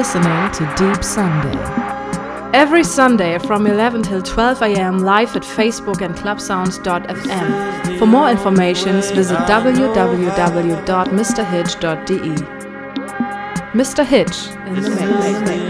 Listening to Deep Sunday. Every Sunday from 11 till 12 am live at Facebook and clubsounds.fm. For more information, visit www.mrhitch.de. Mr. Hitch in the mix.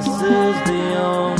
This is the only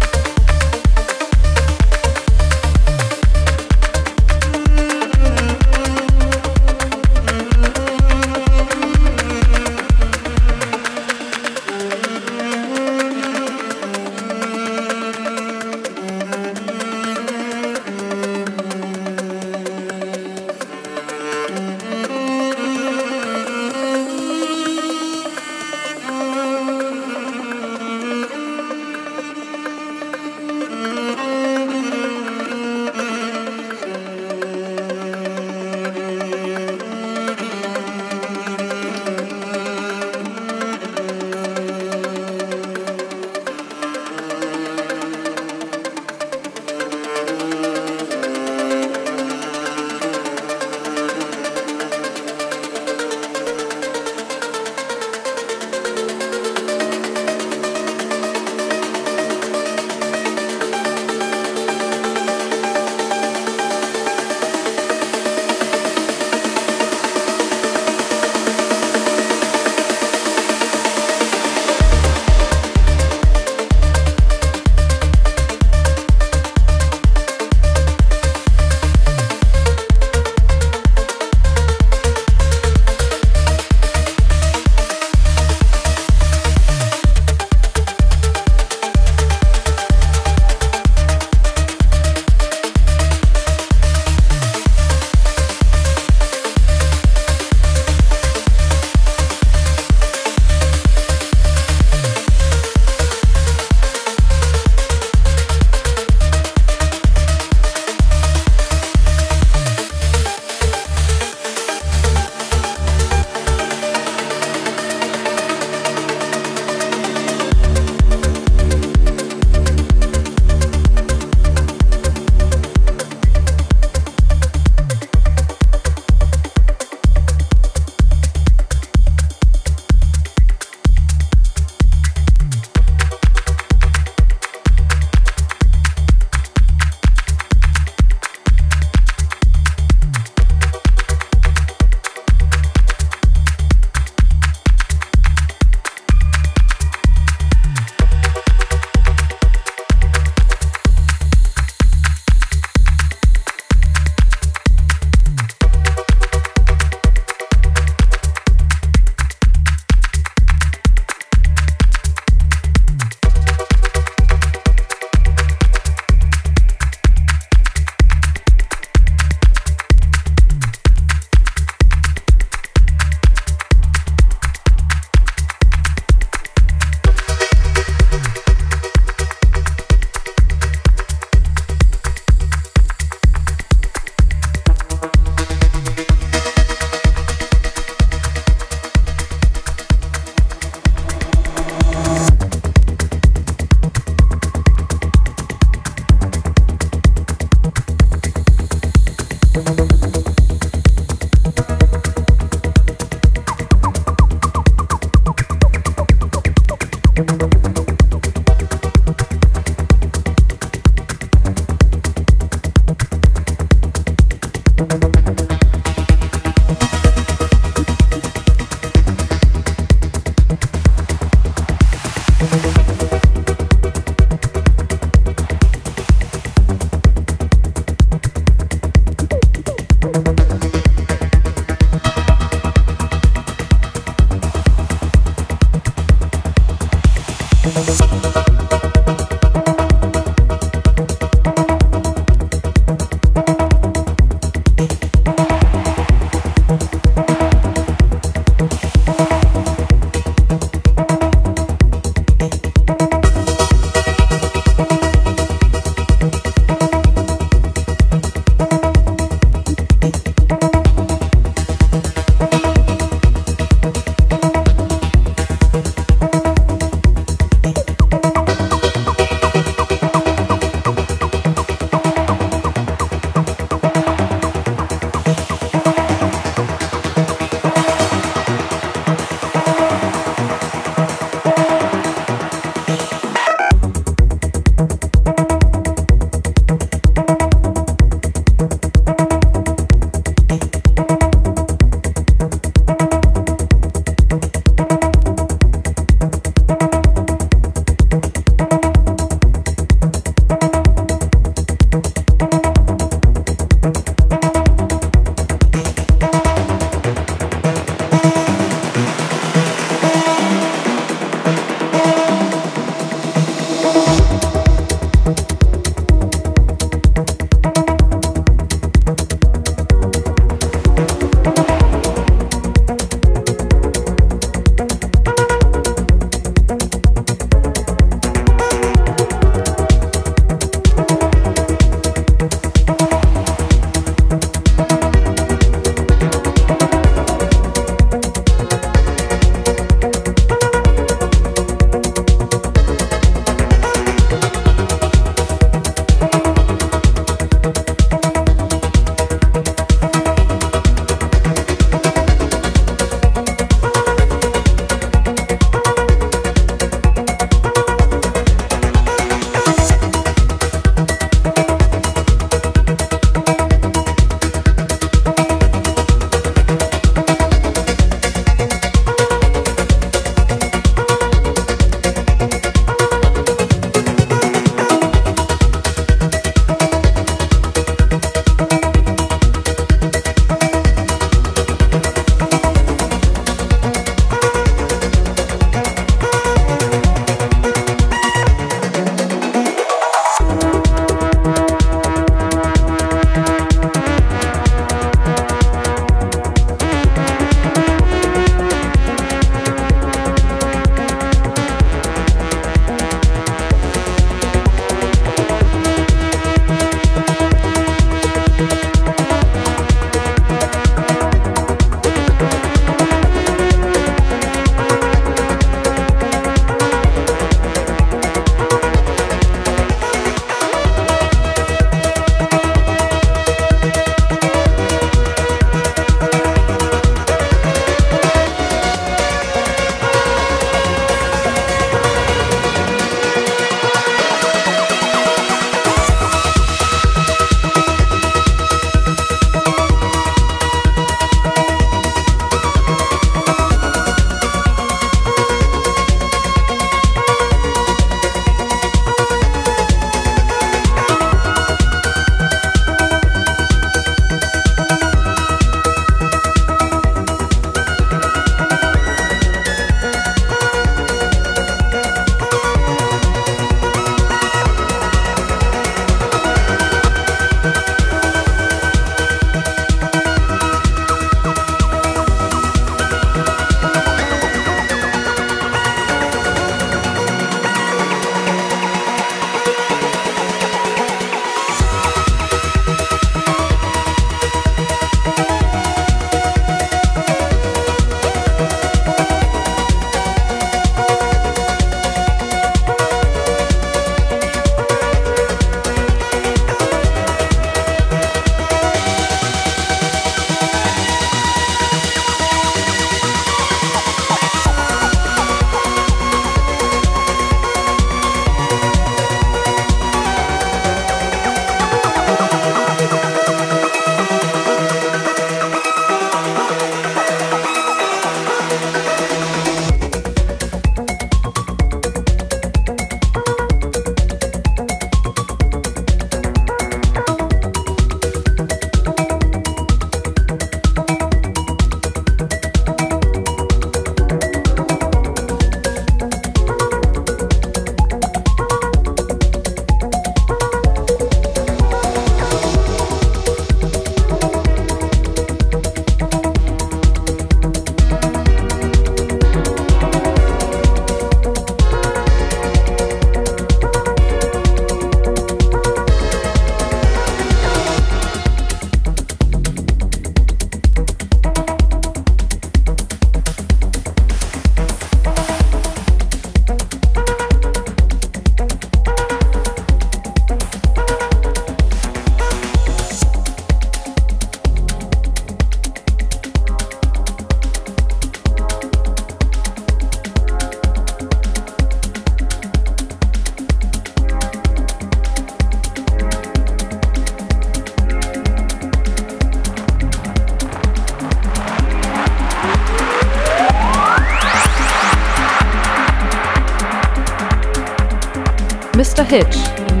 Mr. Hitch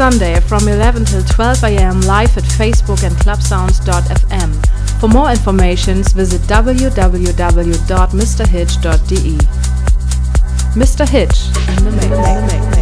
Sunday from 11 till 12 am live at Facebook and clubsounds.fm. For more information, visit www.mrhitch.de. Mr. Hitch in the mix.